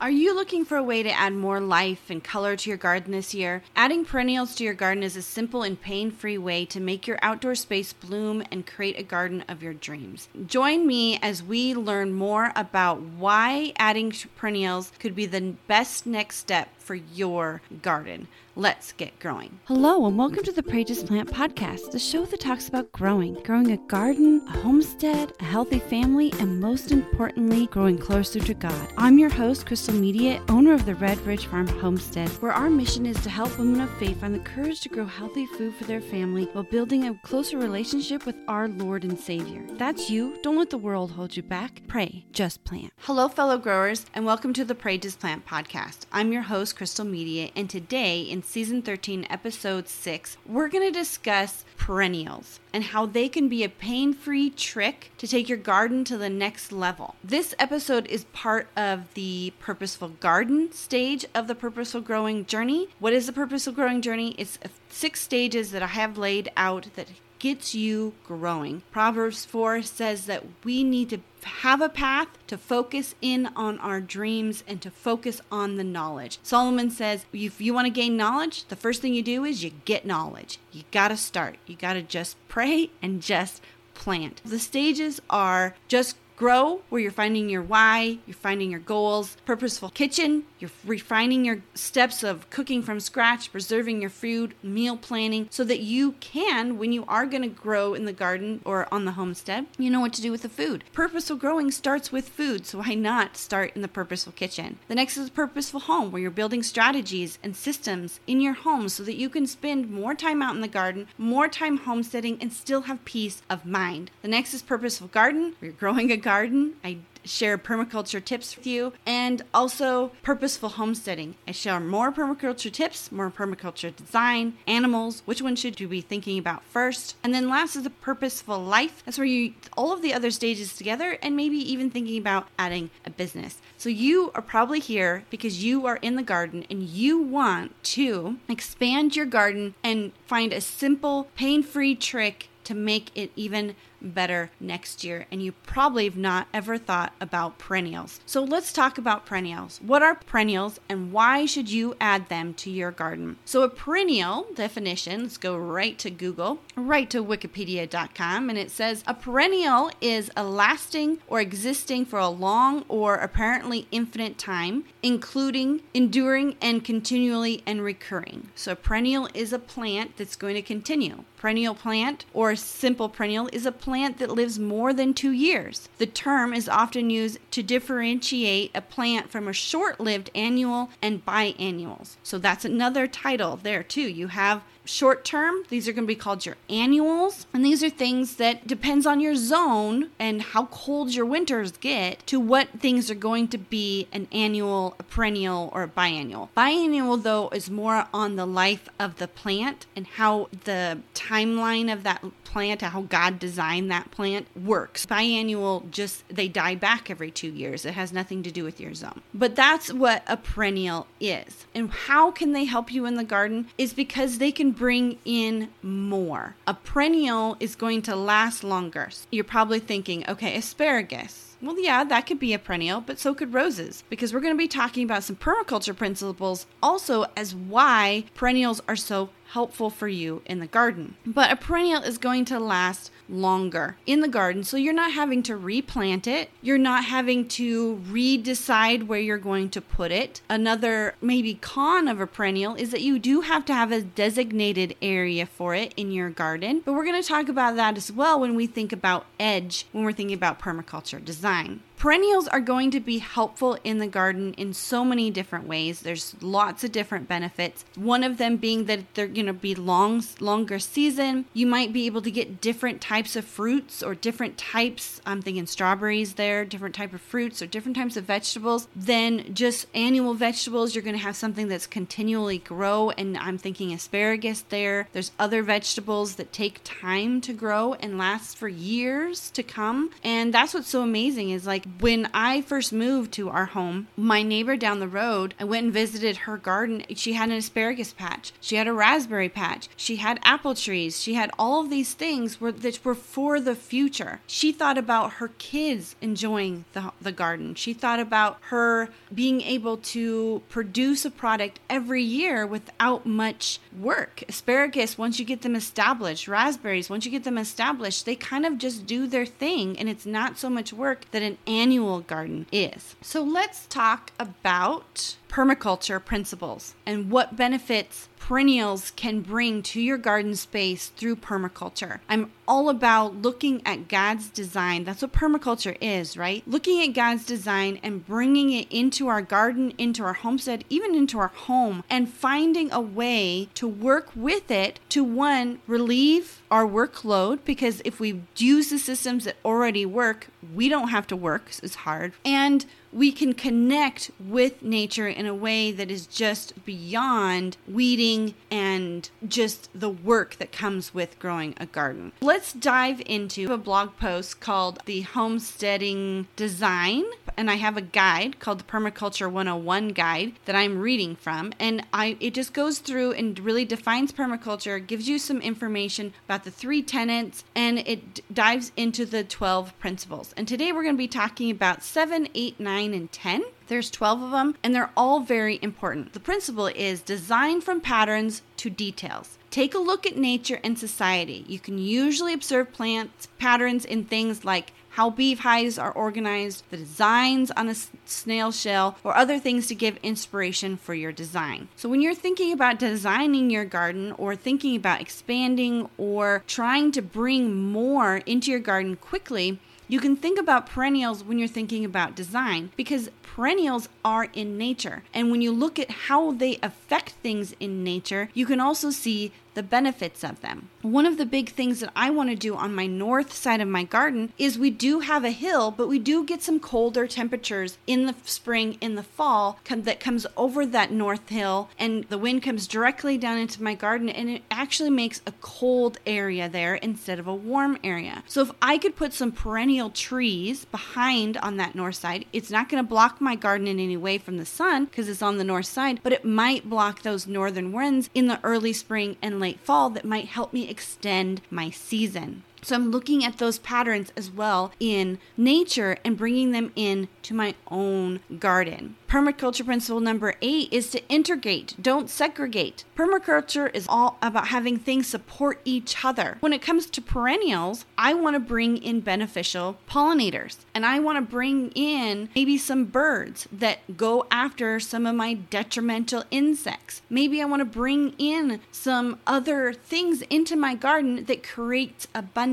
Are you looking for a way to add more life and color to your garden this year? Adding perennials to your garden is a simple and pain free way to make your outdoor space bloom and create a garden of your dreams. Join me as we learn more about why adding perennials could be the best next step for your garden. Let's get growing. Hello, and welcome to the Pray Just Plant podcast, the show that talks about growing, growing a garden, a homestead, a healthy family, and most importantly, growing closer to God. I'm your host, Crystal Media, owner of the Red Ridge Farm Homestead, where our mission is to help women of faith find the courage to grow healthy food for their family while building a closer relationship with our Lord and Savior. That's you. Don't let the world hold you back. Pray, just plant. Hello, fellow growers, and welcome to the Pray Just Plant podcast. I'm your host, Crystal Media, and today in season 13, episode 6, we're going to discuss perennials and how they can be a pain free trick to take your garden to the next level. This episode is part of the purposeful garden stage of the purposeful growing journey. What is the purposeful growing journey? It's six stages that I have laid out that gets you growing. Proverbs 4 says that we need to have a path to focus in on our dreams and to focus on the knowledge. Solomon says if you want to gain knowledge, the first thing you do is you get knowledge. You got to start. You got to just pray and just plant. The stages are just grow where you're finding your why, you're finding your goals, purposeful kitchen, you're refining your steps of cooking from scratch, preserving your food, meal planning, so that you can, when you are going to grow in the garden or on the homestead, you know what to do with the food. Purposeful growing starts with food, so why not start in the purposeful kitchen? The next is purposeful home, where you're building strategies and systems in your home so that you can spend more time out in the garden, more time homesteading, and still have peace of mind. The next is purposeful garden, where you're growing a garden. I share permaculture tips with you and also purposeful homesteading. I share more permaculture tips, more permaculture design, animals, which one should you be thinking about first? And then last is a purposeful life. That's where you all of the other stages together and maybe even thinking about adding a business. So you are probably here because you are in the garden and you want to expand your garden and find a simple, pain-free trick to make it even better next year. And you probably have not ever thought about perennials. So let's talk about perennials. What are perennials and why should you add them to your garden? So, a perennial definition, let's go right to Google, right to wikipedia.com, and it says a perennial is a lasting or existing for a long or apparently infinite time, including enduring and continually and recurring. So, perennial is a plant that's going to continue. Perennial plant or simple perennial is a plant that lives more than two years. The term is often used to differentiate a plant from a short lived annual and biannuals. So that's another title there, too. You have short term these are going to be called your annuals and these are things that depends on your zone and how cold your winters get to what things are going to be an annual a perennial or a biennial biennial though is more on the life of the plant and how the timeline of that plant how god designed that plant works. Biannual just they die back every two years. It has nothing to do with your zone. But that's what a perennial is. And how can they help you in the garden is because they can bring in more. A perennial is going to last longer. You're probably thinking, okay, asparagus. Well, yeah, that could be a perennial, but so could roses, because we're going to be talking about some permaculture principles also as why perennials are so helpful for you in the garden. But a perennial is going to last longer in the garden, so you're not having to replant it. You're not having to redecide where you're going to put it. Another maybe con of a perennial is that you do have to have a designated area for it in your garden. But we're going to talk about that as well when we think about edge, when we're thinking about permaculture design. Perennials are going to be helpful in the garden in so many different ways. There's lots of different benefits. One of them being that they're going to be long longer season. You might be able to get different types of fruits or different types, I'm thinking strawberries there, different type of fruits or different types of vegetables than just annual vegetables. You're going to have something that's continually grow and I'm thinking asparagus there. There's other vegetables that take time to grow and last for years to come. And that's what's so amazing is like when I first moved to our home, my neighbor down the road, I went and visited her garden. She had an asparagus patch, she had a raspberry patch, she had apple trees, she had all of these things were, that were for the future. She thought about her kids enjoying the, the garden. She thought about her being able to produce a product every year without much work. Asparagus, once you get them established, raspberries, once you get them established, they kind of just do their thing and it's not so much work that an annual garden is. So let's talk about permaculture principles and what benefits perennials can bring to your garden space through permaculture. I'm all about looking at God's design. That's what permaculture is, right? Looking at God's design and bringing it into our garden, into our homestead, even into our home, and finding a way to work with it to one, relieve our workload because if we use the systems that already work, we don't have to work. It's hard. And we can connect with nature in a way that is just beyond weeding and just the work that comes with growing a garden. Let's dive into a blog post called The Homesteading Design. And I have a guide called the Permaculture 101 guide that I'm reading from. And I it just goes through and really defines permaculture, gives you some information about the three tenets, and it dives into the 12 principles. And today we're going to be talking about 7, 8, 9, and 10. There's 12 of them, and they're all very important. The principle is design from patterns to details. Take a look at nature and society. You can usually observe plants patterns in things like how beehives hives are organized, the designs on a snail shell, or other things to give inspiration for your design. So, when you're thinking about designing your garden or thinking about expanding or trying to bring more into your garden quickly, you can think about perennials when you're thinking about design because perennials are in nature. And when you look at how they affect things in nature, you can also see the benefits of them. One of the big things that I want to do on my north side of my garden is we do have a hill, but we do get some colder temperatures in the spring, in the fall, that comes over that north hill, and the wind comes directly down into my garden, and it actually makes a cold area there instead of a warm area. So if I could put some perennial trees behind on that north side, it's not going to block my garden in any way from the sun because it's on the north side, but it might block those northern winds in the early spring and late fall that might help me extend my season. So I'm looking at those patterns as well in nature and bringing them in to my own garden. Permaculture principle number eight is to integrate, don't segregate. Permaculture is all about having things support each other. When it comes to perennials, I want to bring in beneficial pollinators and I want to bring in maybe some birds that go after some of my detrimental insects. Maybe I want to bring in some other things into my garden that creates abundance.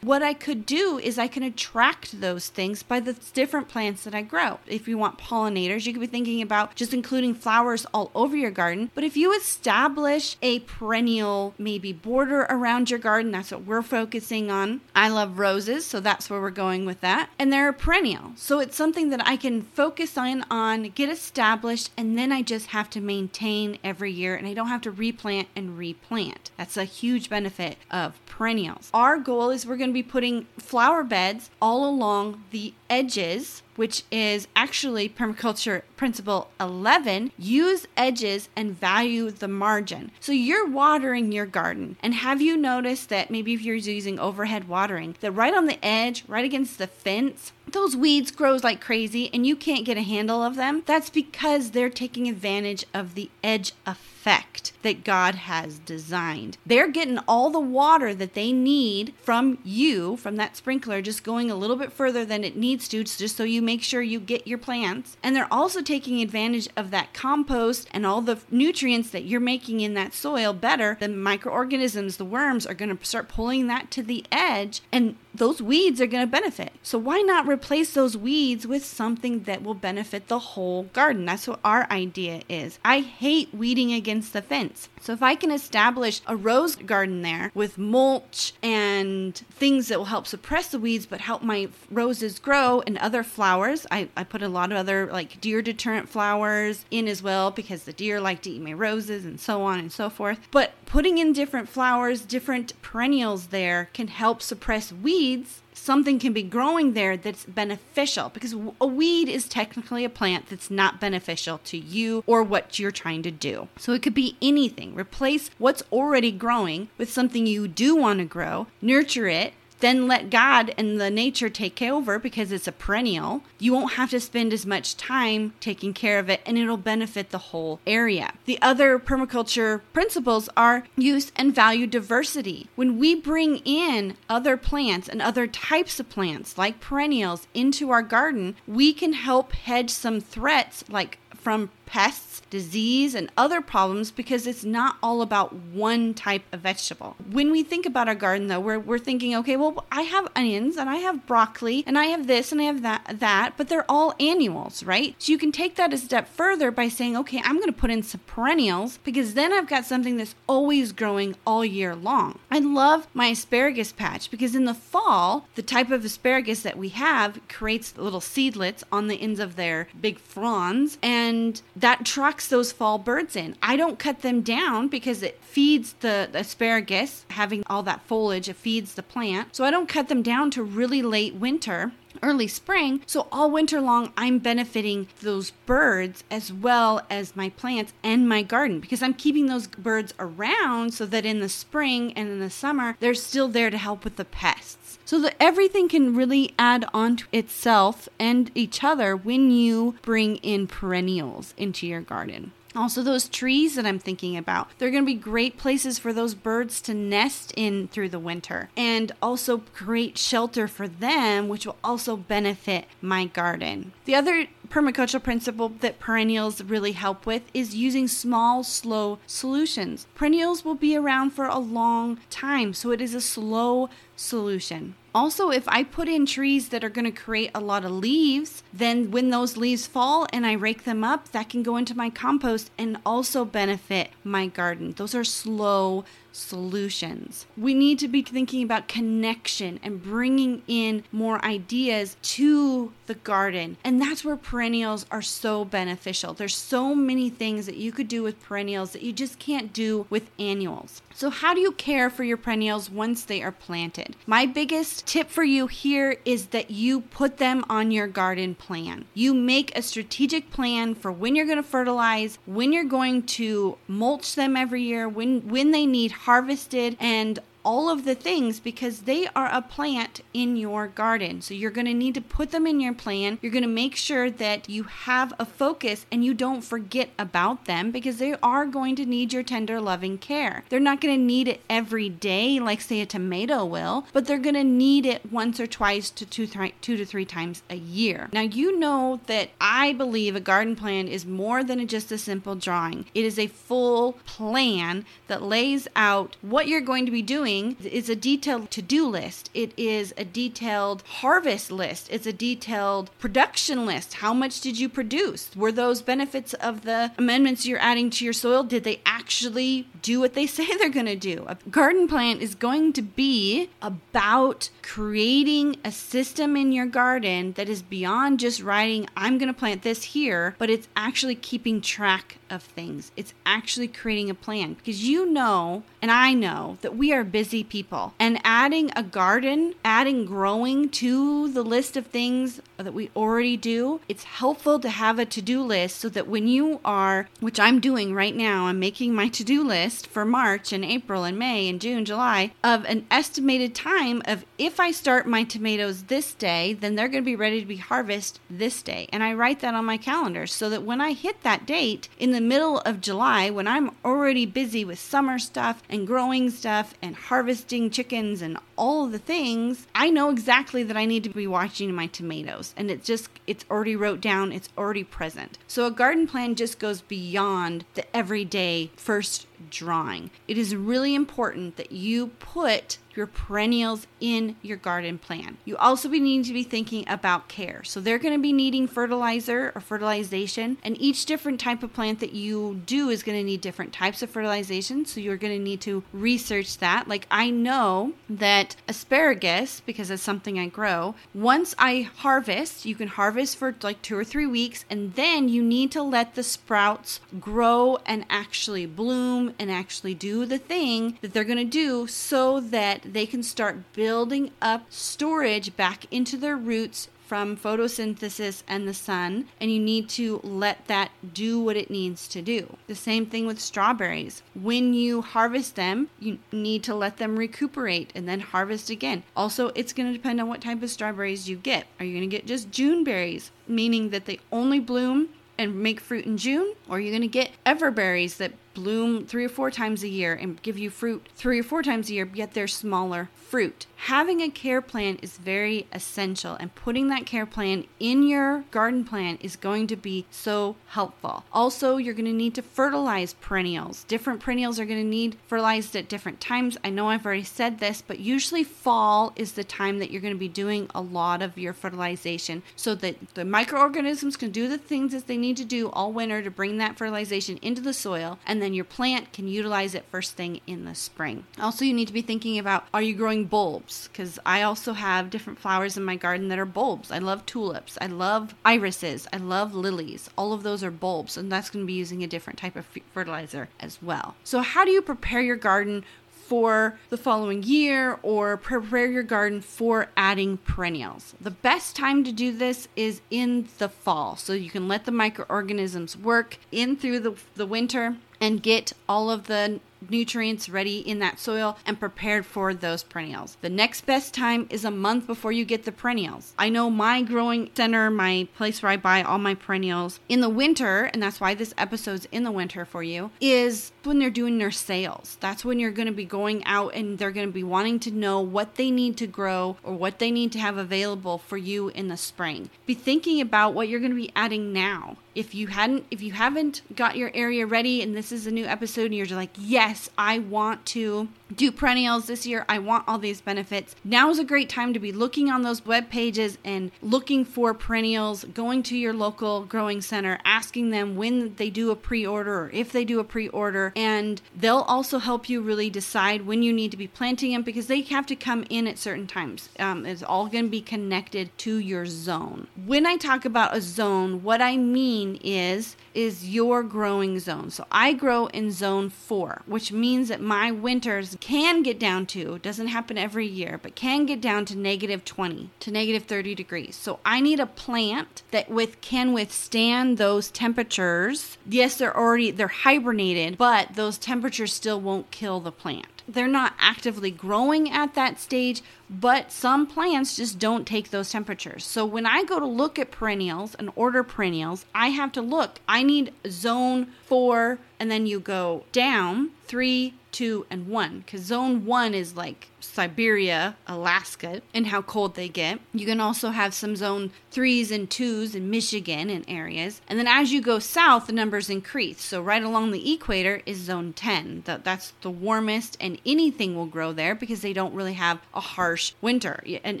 What I could do is I can attract those things by the different plants that I grow. If you want pollinators, you could be thinking about just including flowers all over your garden. But if you establish a perennial, maybe border around your garden, that's what we're focusing on. I love roses, so that's where we're going with that. And they're a perennial. So it's something that I can focus on, on get established, and then I just have to maintain every year and I don't have to replant and replant. That's a huge benefit of perennials. Our goal is we're going to be putting flower beds all along the edges which is actually permaculture principle 11 use edges and value the margin. So you're watering your garden, and have you noticed that maybe if you're using overhead watering, that right on the edge, right against the fence, those weeds grow like crazy and you can't get a handle of them? That's because they're taking advantage of the edge effect that God has designed. They're getting all the water that they need from you, from that sprinkler, just going a little bit further than it needs to, just so you make sure you get your plants. And they're also taking advantage of that compost and all the nutrients that you're making in that soil better. The microorganisms, the worms, are going to start pulling that to the edge, and those weeds are going to benefit. So why not replace those weeds with something that will benefit the whole garden? That's what our idea is. I hate weeding against the fence. So if I can establish a rose garden there with mulch and things that will help suppress the weeds but help my roses grow and other flowers, I, I put a lot of other like deer deterrent flowers in as well because the deer like to eat my roses and so on and so forth. But putting in different flowers, different perennials there can help suppress weeds something can be growing there that's beneficial because a weed is technically a plant that's not beneficial to you or what you're trying to do. So it could be anything. Replace what's already growing with something you do want to grow, nurture it, then let God and the nature take over because it's a perennial. You won't have to spend as much time taking care of it and it'll benefit the whole area. The other permaculture principles are use and value diversity. When we bring in other plants and other types of plants like perennials into our garden, we can help hedge some threats like from pests, disease, and other problems because it's not all about one type of vegetable. When we think about our garden, though, we're, we're thinking, okay, well, I have onions and I have broccoli and I have this and I have that, that, but they're all annuals, right? So you can take that a step further by saying, okay, I'm going to put in some perennials because then I've got something that's always growing all year long. I love my asparagus patch because in the fall, the type of asparagus that we have creates little seedlets on the ends of their big fronds and that attracts those fall birds in. I don't cut them down because it feeds the, the asparagus, having all that foliage, it feeds the plant. So I don't cut them down to really late winter early spring. So all winter long, I'm benefiting those birds as well as my plants and my garden because I'm keeping those birds around so that in the spring and in the summer, they're still there to help with the pests. So that everything can really add on to itself and each other when you bring in perennials into your garden. Also, those trees that I'm thinking about, they're going to be great places for those birds to nest in through the winter and also create shelter for them, which will also benefit my garden. The other permaculture principle that perennials really help with is using small, slow solutions. Perennials will be around for a long time, so it is a slow solution. Also, if I put in trees that are going to create a lot of leaves, then when those leaves fall and I rake them up, that can go into my compost and also benefit my garden. Those are slow solutions. We need to be thinking about connection and bringing in more ideas to the garden. And that's where perennials are so beneficial. There's so many things that you could do with perennials that you just can't do with annuals. So, how do you care for your perennials once they are planted? My biggest tip for you here is that you put them on your garden plan. You make a strategic plan for when you're going to fertilize, when you're going to mulch them every year, when when they need harvested, and all of the things because they are a plant in your garden. So you're going to need to put them in your plan. You're going to make sure that you have a focus and you don't forget about them because they are going to need your tender, loving care. They're not going to need it every day, like, say, a tomato will, but they're going to need it once or twice to two, th- two to three times a year. Now, you know that I believe a garden plan is more than just a simple drawing, it is a full plan that lays out what you're going to be doing doing is a detailed to do list. It is a detailed harvest list. It's a detailed production list. How much did you produce? Were those benefits of the amendments you're adding to your soil? Did they actually do what they say they're going to do? A garden plant is going to be about creating a system in your garden that is beyond just writing, I'm going to plant this here, but it's actually keeping track of things. It's actually creating a plan because you know, and I know, that we are busy people. And adding a garden, adding growing to the list of things that we already do, it's helpful to have a to do list so that when you are, which I'm doing right now, I'm making my to do list for March and April and May and June, July of an estimated time of if I start my tomatoes this day, then they're going to be ready to be harvested this day. And I write that on my calendar so that when I hit that date in the middle of July, when I'm already busy with summer stuff and growing stuff and harvesting chickens and all the things, I know exactly that I need to be watching my tomatoes. And it's just, it's already wrote down, it's already present. So a garden plan just goes beyond the everyday first drawing. It is really important that you put your perennials in your garden plan. You also needing to be thinking about care. So they're going to be needing fertilizer or fertilization, and each different type of plant that you do is going to need different types of fertilization. So you're going to need to research that. Like I know that asparagus, because it's something I grow, once I harvest, you can harvest for like two or three weeks, and then you need to let the sprouts grow and actually bloom and actually do the thing that they're going to do so that they can start building up storage back into their roots from photosynthesis and the sun, and you need to let that do what it needs to do. The same thing with strawberries. When you harvest them, you need to let them recuperate and then harvest again. Also, it's going to depend on what type of strawberries you get. Are you going to get just June berries, meaning that they only bloom and make fruit in June, or are you going to get everberries that bloom three or four times a year and give you fruit three or four times a year, yet they're smaller fruit. Having a care plan is very essential, and putting that care plan in your garden plan is going to be so helpful. Also, you're going to need to fertilize perennials. Different perennials are going to need fertilized at different times. I know I've already said this, but usually fall is the time that you're going to be doing a lot of your fertilization so that the microorganisms can do the things that they need to do all winter to bring that fertilization into the soil and then then your plant can utilize it first thing in the spring. Also, you need to be thinking about are you growing bulbs? Because I also have different flowers in my garden that are bulbs. I love tulips, I love irises, I love lilies. All of those are bulbs, and that's going to be using a different type of fertilizer as well. So, how do you prepare your garden for the following year or prepare your garden for adding perennials. The best time to do this is in the fall so you can let the microorganisms work in through the, the winter and get all of the nutrients ready in that soil and prepared for those perennials. The next best time is a month before you get the perennials. I know my growing center, my place where I buy all my perennials in the winter, and that's why this episode's in the winter for you, is when they're doing their sales. That's when you're going to be going out and they're going to be wanting to know what they need to grow or what they need to have available for you in the spring. Be thinking about what you're going to be adding now if you hadn't if you haven't got your area ready and this is a new episode and you're just like yes i want to do perennials this year. I want all these benefits. Now is a great time to be looking on those web pages and looking for perennials going to your local growing center asking them when they do a pre-order or if they do a pre-order. And they'll also help you really decide when you need to be planting them because they have to come in at certain times. Um, it's all going to be connected to your zone. When i talk about a zone what i mean mean is is your growing zone. So I grow in zone 4, which means that my winters can get down to, doesn't happen every year, but can get down to negative 20 to negative 30 degrees. So I need a plant that with can withstand those temperatures. Yes, they're already they're hibernated, but those temperatures still won't kill the plant they're not actively growing at that stage, but some plants just don't take those temperatures. So when I go to look at perennials and order perennials, I have to look. I need zone four, and then you go down three, two, and one, because zone one is like Siberia, Alaska, and how cold they get. You can also have some zone threes and twos in Michigan and areas. And then as you go south, the numbers increase. So right along the equator is zone 10. That's the warmest, and anything will grow there because they don't really have a harsh winter. An,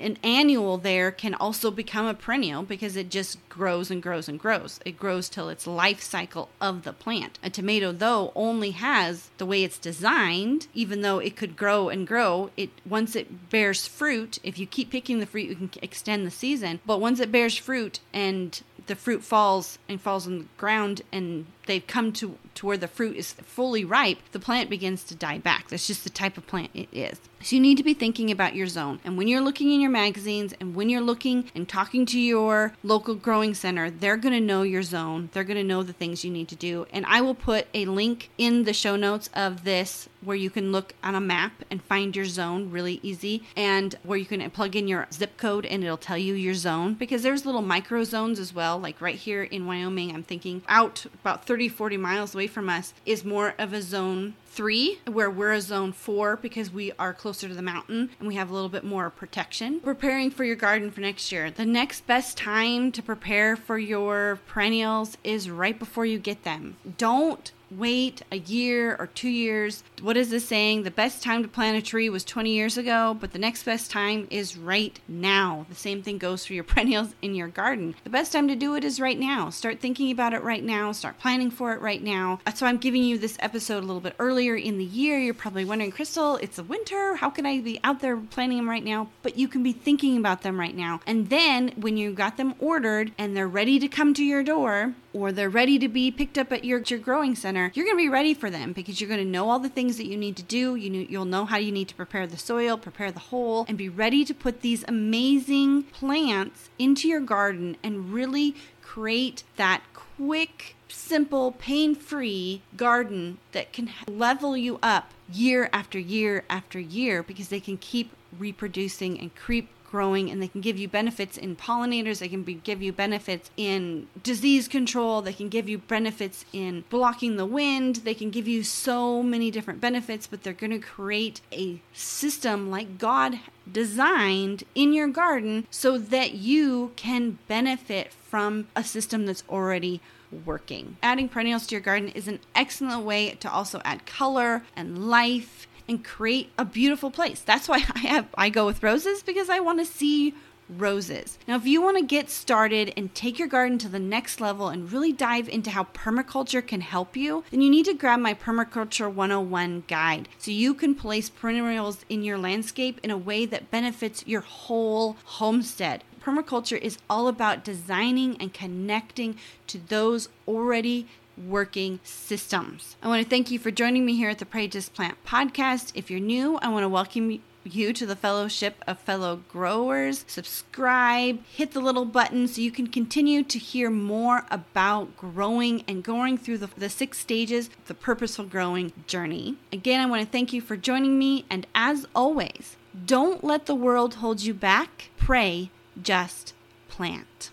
an annual there can also become a perennial because it just grows and grows and grows. It grows till its life cycle of the plant. A tomato, though, only has the way it's designed, even though it could grow and grow, it once it bears fruit, if you keep picking the fruit, you can extend the season. But once it bears fruit and the fruit falls and falls on the ground and they've come to, to where the fruit is fully ripe, the plant begins to die back. That's just the type of plant it is. So you need to be thinking about your zone. And when you're looking in your magazines and when you're looking and talking to your local growing center, they're going to know your zone. They're going to know the things you need to do. And I will put a link in the show notes of this where you can look on a map and find your zone really easy and where you can plug in your zip code and it'll tell you your zone because there's little micro zones as well. Like right here in Wyoming, I'm thinking out about 30 30, 40 miles away from us is more of a zone three, where we're a zone four because we are closer to the mountain and we have a little bit more protection. Preparing for your garden for next year. The next best time to prepare for your perennials is right before you get them. Don't wait a year or two years. What is this saying? The best time to plant a tree was 20 years ago, but the next best time is right now. The same thing goes for your perennials in your garden. The best time to do it is right now. Start thinking about it right now. Start planning for it right now. So I'm giving you this episode a little bit earlier in the year. You're probably wondering, Crystal, it's the winter. How can I be out there planning them right now? But you can be thinking about them right now. And then when you got them ordered and they're ready to come to your door, or they're ready to be picked up at your, your growing center, you're going to be ready for them because you're going to know all the things that you need to do. You know, you'll know how you need to prepare the soil, prepare the hole, and be ready to put these amazing plants into your garden and really create that quick, simple, pain free garden that can level you up year after year after year because they can keep reproducing and creep growing and they can give you benefits in pollinators they can be, give you benefits in disease control they can give you benefits in blocking the wind they can give you so many different benefits but they're going to create a system like god designed in your garden so that you can benefit from a system that's already working. Adding perennials to your garden is an excellent way to also add color and life and create a beautiful place. That's why I have I go with roses because I want to see roses. Now, if you want to get started and take your garden to the next level and really dive into how permaculture can help you, then you need to grab my Permaculture 101 guide so you can place perennials in your landscape in a way that benefits your whole homestead. Permaculture is all about designing and connecting to those already working systems. I want to thank you for joining me here at the Pray Just Plant podcast. If you're new, I want to welcome you to the Fellowship of Fellow Growers. Subscribe, hit the little button so you can continue to hear more about growing and going through the, the six stages of the purposeful growing journey. Again, I want to thank you for joining me. And as always, don't let the world hold you back. Pray, just plant.